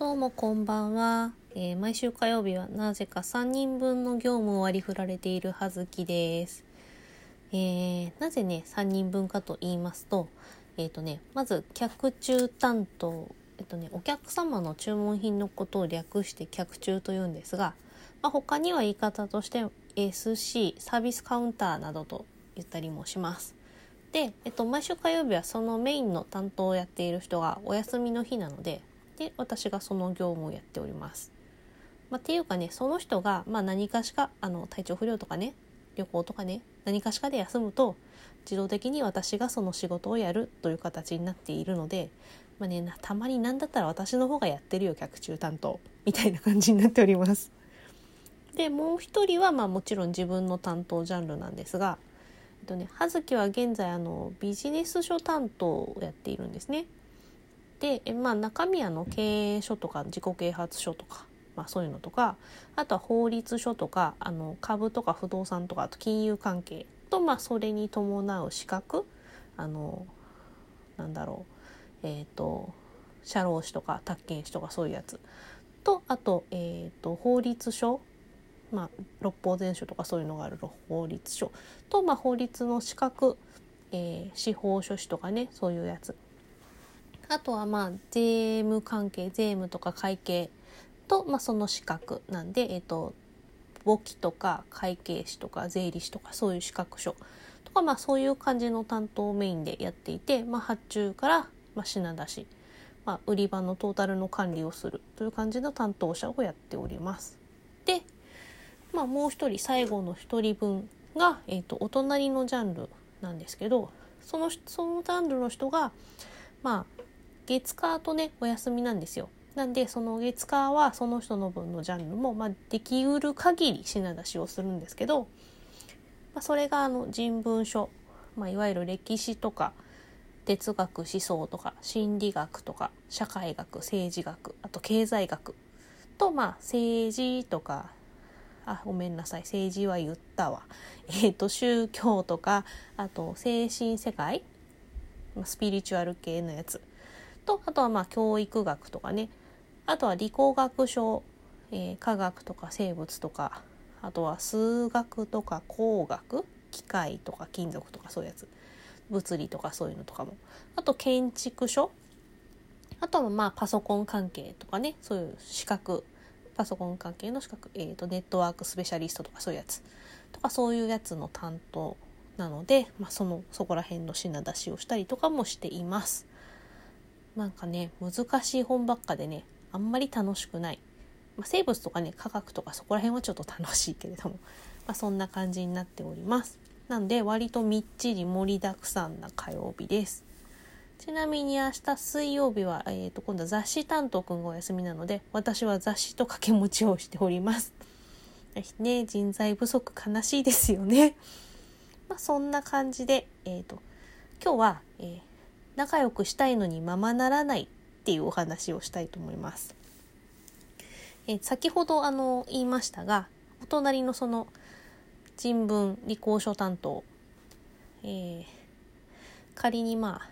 どうもこんばんは、えー毎週火曜日はなぜか3人分の業務を割り振られているはずきです。えーなぜね3人分かと言いますと,、えーとね、まず客中担当、えっとね、お客様の注文品のことを略して客中というんですが、まあ、他には言い方として SC サービスカウンターなどと言ったりもします。で、えっと、毎週火曜日はそのメインの担当をやっている人がお休みの日なのでで私がその業務をやっております。まあ、っていうかねその人が、まあ、何かしかあの体調不良とかね旅行とかね何かしかで休むと自動的に私がその仕事をやるという形になっているので、まあね、たまに何だったら私の方がやってるよ客中担当みたいな感じになっております。でもう一人はまあもちろん自分の担当ジャンルなんですが、えっとね、葉月は現在あのビジネス書担当をやっているんですね。で、えまあ、中身はあの経営書とか自己啓発書とか、まあ、そういうのとかあとは法律書とかあの株とか不動産とかあと金融関係と、まあ、それに伴う資格あのなんだろうえっ、と社労士とか宅建士とかそういうやつ。とあと,、えー、と法律書まあ、六法全書とかそういうのがある法律書。と、まあ、法律の資格、えー司法書士とかねそういうやつ。あとはまあ税務関係税務とか会計と、まあ、その資格なんで、えっと簿記とか会計士とか税理士とかそういう資格書とか、まあ、そういう感じの担当メインでやっていて、まあ、発注から、まあ、品出し、まあ、売り場のトータルの管理をするという感じの担当者をやっております。で、まあ、もう一人最後の一人分が、えっとお隣のジャンルなんですけどそのそのジャンルの人がまあ月火とねお休みなんですよ。なんでその月火はその人の分のジャンルも、まあ、できうる限り品出しをするんですけど、まあ、それがあの人文書、まあ、いわゆる歴史とか哲学思想とか心理学とか社会学政治学あと経済学と、まあ、政治とかあごめんなさい政治は言ったわ、えー、と宗教とかあと精神世界スピリチュアル系のやつとあとはまあ教育学とかね。あとは理工学書、えー科学とか生物とか。あとは数学とか工学機械とか金属とかそういうやつ。物理とかそういうのとかも。あと建築書。あとはまあパソコン関係とかね。そういう資格。パソコン関係の資格、えー、とネットワークスペシャリストとかそういうやつ。とかそういうやつの担当なので、まあ、そのそこら辺の品出しをしたりとかもしています。なんかね難しい本ばっかでねあんまり楽しくない、まあ、生物とかね科学とかそこら辺はちょっと楽しいけれども、まあ、そんな感じになっております。なんで割とみっちり盛りだくさんな火曜日です。ちなみに明日水曜日は、えー、と今度は雑誌担当くんがお休みなので私は雑誌と掛け持ちをしております。ね人材不足悲しいですよね。まあ、そんな感じで、えー、と今日は、えー仲良くしたいのにままならないっていうお話をしたいと思います。え先ほどあの言いましたがお隣のその人文理工書担当、えー仮にまあ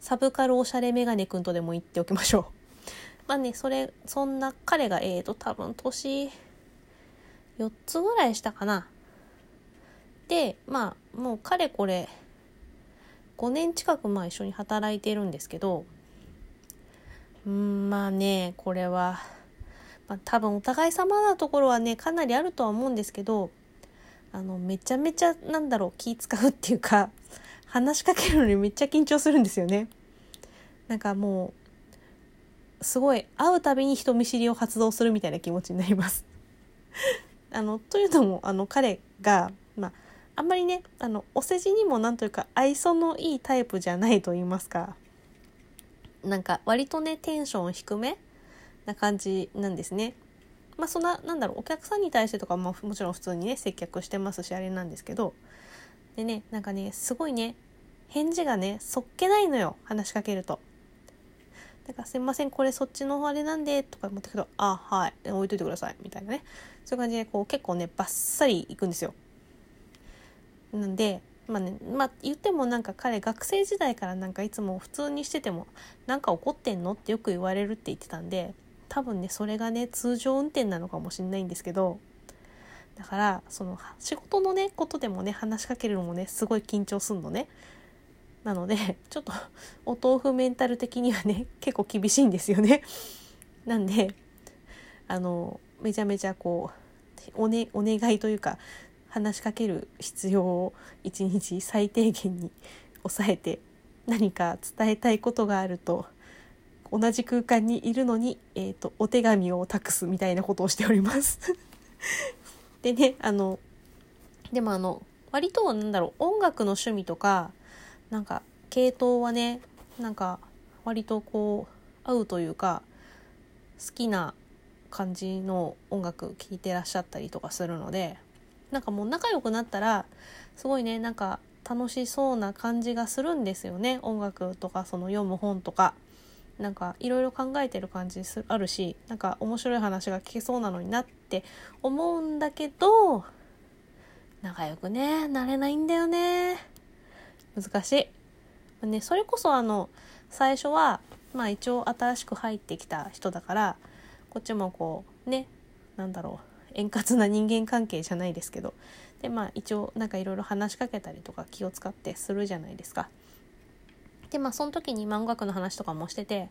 サブカルおしゃれメガネくんとでも言っておきましょう。まあねそれそんな彼がえーと多分年4つぐらいしたかな。でまあもうかれこれ5年近くまあ一緒に働いてるんですけどうんまあねこれは、まあ、多分お互い様なところはねかなりあるとは思うんですけどあのめちゃめちゃなんだろう気使うっていうか話しかけるのにめっちゃ緊張するんですよね。なんかもうすごい会うたびに人見知りを発動するみたいな気持ちになります。あのというのもあの彼が、まあ、あんまりねあのお世辞にもなんというか愛想のいいタイプじゃないと言いますかなんか割とねテンション低めな感じなんですね。まあそんななんだろうお客さんに対してとかももちろん普通にね接客してますしあれなんですけどでねなんかねすごいね返事がねそっけないのよ話しかけると。だかすいませんこれそっちのあれなんでとか思ったけどあはい置いといてくださいみたいなねそういう感じでこう結構ねバッサリいくんですよ。なんでまあねまあ言ってもなんか彼学生時代からなんかいつも普通にしててもなんか怒ってんのってよく言われるって言ってたんで多分ねそれがね通常運転なのかもしれないんですけどだからその仕事のねことでもね話しかけるのもねすごい緊張すんのね。なのでちょっとお豆腐メンタル的にはね結構厳しいんですよね。なんであのめちゃめちゃこうお,、ね、お願いというか話しかける必要を一日最低限に抑えて何か伝えたいことがあると同じ空間にいるのに、えーと、お手紙を託すみたいなことをしております。でねあのでもあの割となんだろう音楽の趣味とかなんか系統はねなんか割とこう合うというか好きな感じの音楽聴いてらっしゃったりとかするのでなんかもう仲良くなったらすごいねなんか楽しそうな感じがするんですよね。音楽とかその読む本とか。なんかいろいろ考えてる感じすあるしなんか面白い話が聞けそうなのになって思うんだけど仲良くねなれないんだよね。難しい、ね、それこそあの最初はまあ一応新しく入ってきた人だからこっちもこうねなんだろう円滑な人間関係じゃないですけどでまあ一応なんかいろいろ話しかけたりとか気を使ってするじゃないですか。でまあその時に、まあ、音楽の話とかもしてて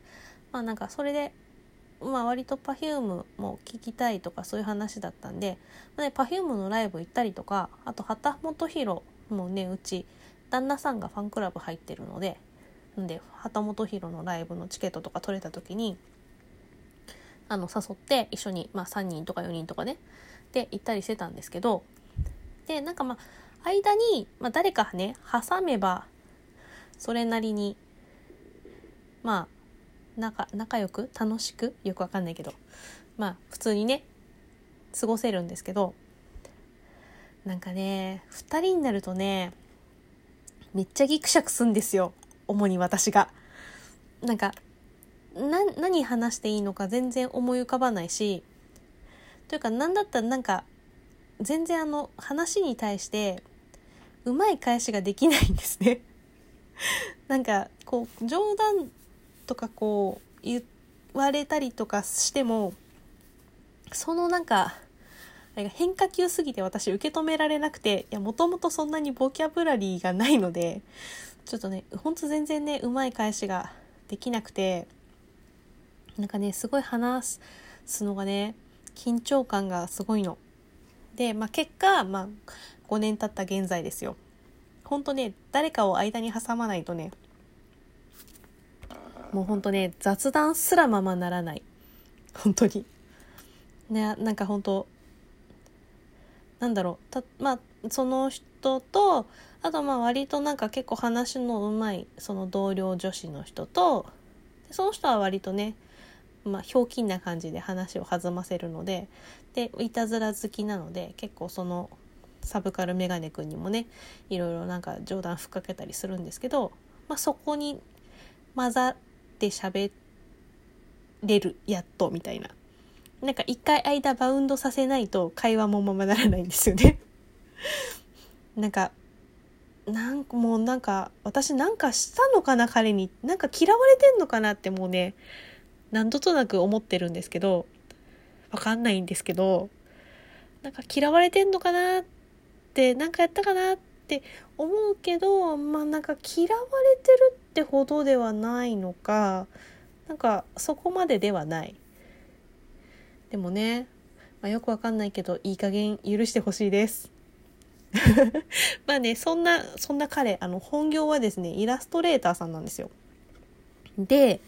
まあなんかそれでまあ割と Perfume も聴きたいとかそういう話だったんで、まあね、Perfume のライブ行ったりとかあと旗本博もねうち旦那さんがファンクラブ入ってるのでんで旗本博のライブのチケットとか取れた時にあの誘って一緒に、まあ、3人とか4人とかねで行ったりしてたんですけどでなんかまあ間に、まあ、誰かね挟めばそれなりにまあ仲仲良く楽しくよくわかんないけどまあ普通にね過ごせるんですけどなんかね2人になるとねめっちゃギクシャクすんですよ主に私が。なんかな何話していいのか全然思い浮かばないしというか何だったらなんか全然あの話に対してうまい返しができないんですね。なんかこう冗談とかこう言われたりとかしてもそのなんか変化球すぎて私受け止められなくていやもともとそんなにボキャブラリーがないのでちょっとねほんと全然ねうまい返しができなくてなんかねすごい話すのがね緊張感がすごいの。で、まあ、結果、まあ、5年経った現在ですよ。ほんとね誰かを間に挟まないとねもうほんとね雑談すらままならない本当にねなんか本当なんだろうたまあその人とあとまあ割となんか結構話のうまいその同僚女子の人とその人は割とねまあ、ひょうきんな感じで話を弾ませるのででいたずら好きなので結構そのサブカルメガネくんにもねいろいろなんか冗談ふっかけたりするんですけど、まあ、そこに混ざって喋れるやっとみたいな。なんか一回間バウンドさせないと会話もままならないんですよね。なんかなんかもうなんか私なんかしたのかな彼に。なんか嫌われてんのかなってもうね何度となく思ってるんですけどわかんないんですけどなんか嫌われてんのかなって何かやったかなって思うけどまあなんか嫌われてるってほどではないのかなんかそこまでではない。でもね、まあ、よくわかんないけどいい加減許してほしいです。まあねそんなそんな彼あの本業はですねイラストレーターさんなんですよ。で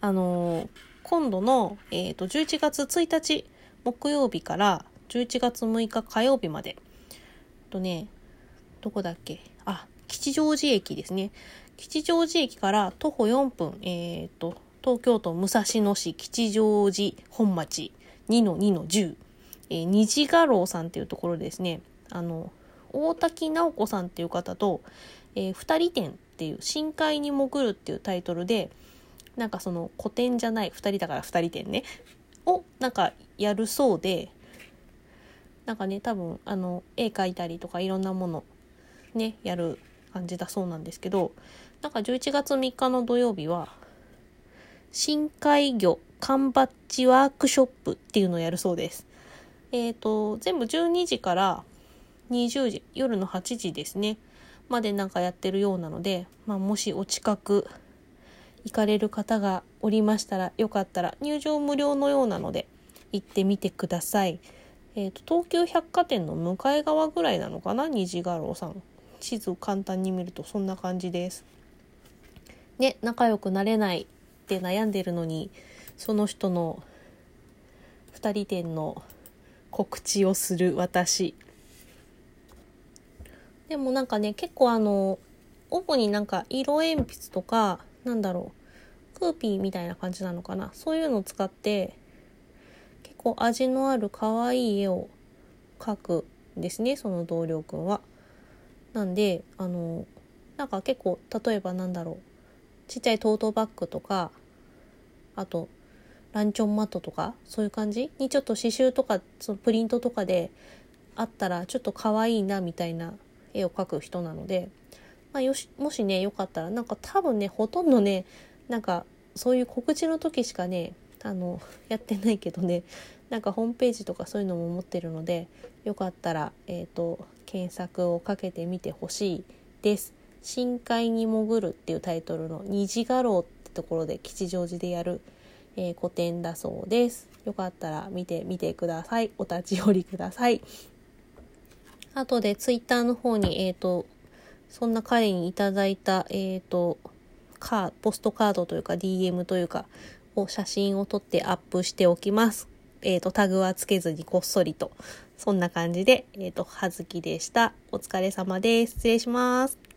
あのー、今度の、えーと、11月1日木曜日から11月6日火曜日まで、とね、どこだっけ？あ、吉祥寺駅ですね。吉祥寺駅から徒歩4分、えっ、ー、と、東京都武蔵野市吉祥寺本町2-2-10、えー、虹画廊さんっていうところでですね、あの、大滝直子さんっていう方と、えー、二人展っていう深海に潜るっていうタイトルで、なんかその古典じゃない2人だから2人展ねをなんかやるそうでなんかね多分あの絵描いたりとかいろんなものね、やる感じだそうなんですけど、なんか11月3日の土曜日は、深海魚缶バッジワークショップっていうのをやるそうです。えっ、ー、と、全部12時から20時、夜の8時ですね、までなんかやってるようなので、まあ、もしお近く行かれる方がおりましたら、よかったら入場無料のようなので、行ってみてください。えっ、ー、と、東急百貨店の向かい側ぐらいなのかな？虹画廊さん。地図を簡単に見るとそんな感じです。ね、仲良くなれないって悩んでるのに、その人の2人店の告知をする私。でもなんかね、結構あの、主になんか色鉛筆とか、なんだろう、クーピーみたいな感じなのかな。そういうのを使って、結構味のある可愛い絵を描くんですね、その同僚くんは。なんで、あの、なんか結構、例えばなんだろう、ちっちゃいトートバッグとか、あと、ランチョンマットとか、そういう感じ？にちょっと刺繍とか、そのプリントとかであったら、ちょっと可愛いな、みたいな絵を描く人なので、まあ、よし、もしね、よかったら、なんか多分ね、ほとんどね、なんか、そういう告知の時しかね、あの、やってないけどね、なんかホームページとかそういうのも持ってるので、よかったら、えっ、ー、と、検索をかけてみてほしいです。深海に潜るっていうタイトルの虹画廊ってところで吉祥寺でやる、えー、個展だそうです。よかったら見てみてください。お立ち寄りください。後でツイッターの方に、えっ、ー、と、そんな彼にいただいた、えっ、ー、と、カポストカードというか DM というか、を写真を撮ってアップしておきます。えっ、ー、と、タグはつけずにこっそりと。そんな感じで、えっ、と、はずきでした。お疲れ様です。失礼します。